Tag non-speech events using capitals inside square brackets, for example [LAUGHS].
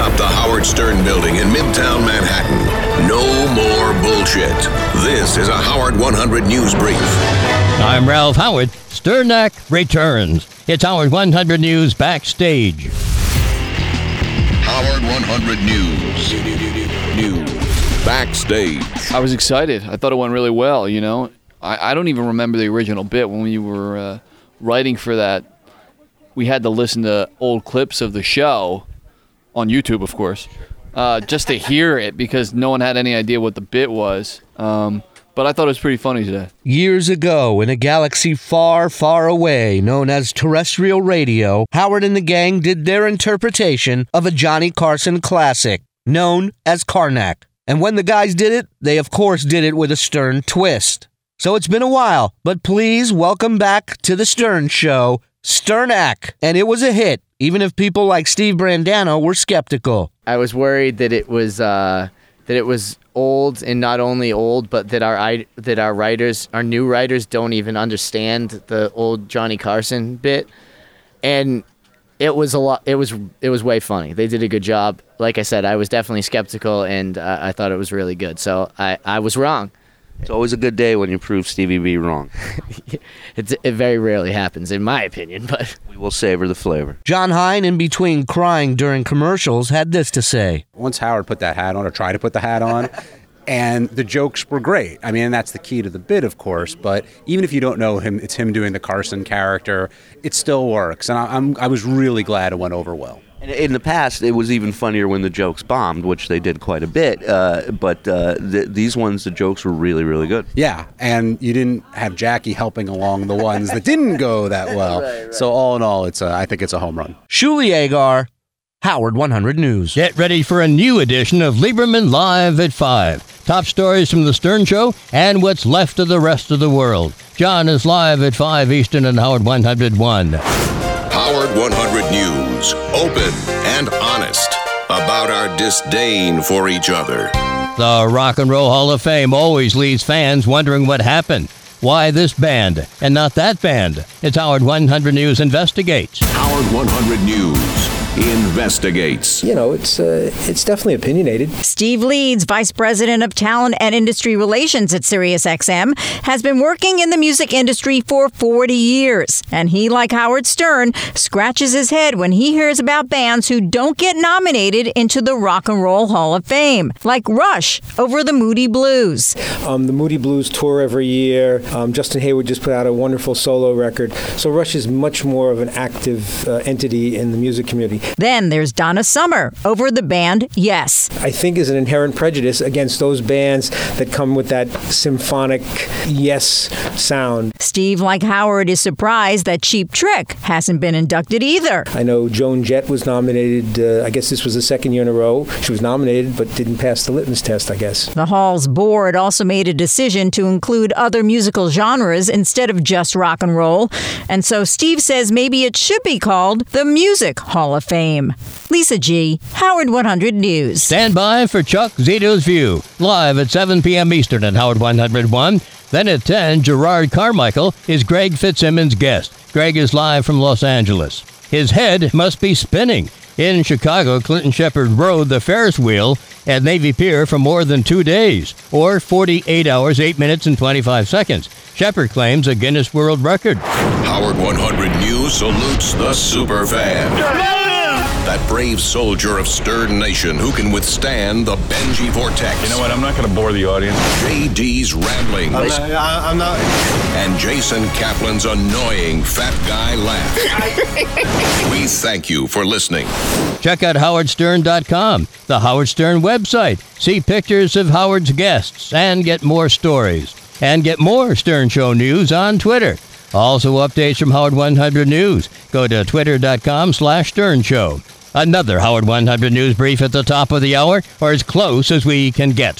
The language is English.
atop the Howard Stern building in Midtown Manhattan. No more bullshit. This is a Howard 100 News Brief. I'm Ralph Howard. Sternak returns. It's Howard 100 News Backstage. Howard 100 News. News. Backstage. I was excited. I thought it went really well. You know, I, I don't even remember the original bit when we were uh, writing for that. We had to listen to old clips of the show on YouTube, of course, uh, just to hear it because no one had any idea what the bit was. Um, but I thought it was pretty funny today. Years ago, in a galaxy far, far away known as terrestrial radio, Howard and the gang did their interpretation of a Johnny Carson classic known as Karnak. And when the guys did it, they of course did it with a stern twist. So it's been a while, but please welcome back to the Stern Show, Sternak. And it was a hit, even if people like Steve Brandano were skeptical. I was worried that it was uh, that it was old and not only old, but that our that our writers, our new writers, don't even understand the old Johnny Carson bit, and it was a lot. It was it was way funny. They did a good job. Like I said, I was definitely skeptical, and uh, I thought it was really good. So I I was wrong. It's always a good day when you prove Stevie B wrong. [LAUGHS] It's, it very rarely happens, in my opinion, but. [LAUGHS] We will savor the flavor. John Hein, in between crying during commercials, had this to say. once Howard put that hat on or tried to put the hat on, [LAUGHS] and the jokes were great. I mean, that's the key to the bit, of course. But even if you don't know him, it's him doing the Carson character. It still works, and I, I'm I was really glad it went over well. And In the past, it was even funnier when the jokes bombed, which they did quite a bit. Uh, but uh, th- these ones, the jokes were really, really good. Yeah, and you didn't have Jackie helping along the ones that didn't go that [LAUGHS] well. So all in all, it's a, I think it's a home run. Shuli Egar, Howard 100 News. Get ready for a new edition of Lieberman Live at 5. Top stories from The Stern Show and what's left of the rest of the world. John is live at 5 Eastern and Howard 101. Howard 100 News. Open and honest about our disdain for each other. The Rock and Roll Hall of Fame always leaves fans wondering what happened. Why this band and not that band? It's Howard 100 News investigates. Howard 100 News investigates. you know, it's uh, it's definitely opinionated. Steve Leeds, Vice President of Talent and Industry Relations at SiriusXM, has been working in the music industry for 40 years. And he, like Howard Stern, scratches his head when he hears about bands who don't get nominated into the Rock and Roll Hall of Fame, like Rush over the Moody Blues. Um, the Moody Blues tour every year. Um, Justin Hayward just put out a wonderful solo record. So Rush is much more of an active uh, entity in the music community. Then there's Donna Summer over the band Yes. I think is an inherent prejudice against those bands that come with that symphonic yes sound. Steve, like Howard, is surprised that Cheap Trick hasn't been inducted either. I know Joan Jett was nominated. Uh, I guess this was the second year in a row. She was nominated, but didn't pass the litmus test. I guess. The Hall's board also made a decision to include other musical genres instead of just rock and roll. And so Steve says maybe it should be called the Music Hall of Fame. Lisa G., Howard 100 News. Stand by for Chuck Zito's View, live at 7 p.m. Eastern at Howard 101. Then at 10, Jerrod Carmichael is Greg Fitzsimmons' guest. Greg is live from Los Angeles. His head must be spinning. In Chicago, Clinton Shepherd rode the Ferris wheel at Navy Pier for more than two days, or 48 hours, 8 minutes, and 25 seconds. Shepherd claims a Guinness World Record. Howard 100 News salutes the superfan. That brave soldier of Stern Nation who can withstand the Benjy Vortex. You know what? I'm not going to bore the audience. JD's ramblings. I'm not. I- I'm not. and Jason Kaplan's annoying fat guy laugh. [LAUGHS] we thank you for listening. Check out howardstern.com, the Howard Stern website. See pictures of Howard's guests and get more stories. And get more Stern Show news on Twitter. Also updates from Howard 100 News. Go to twitter.com slash Stern Show. Another Howard 100 News Brief at the top of the hour, or as close as we can get.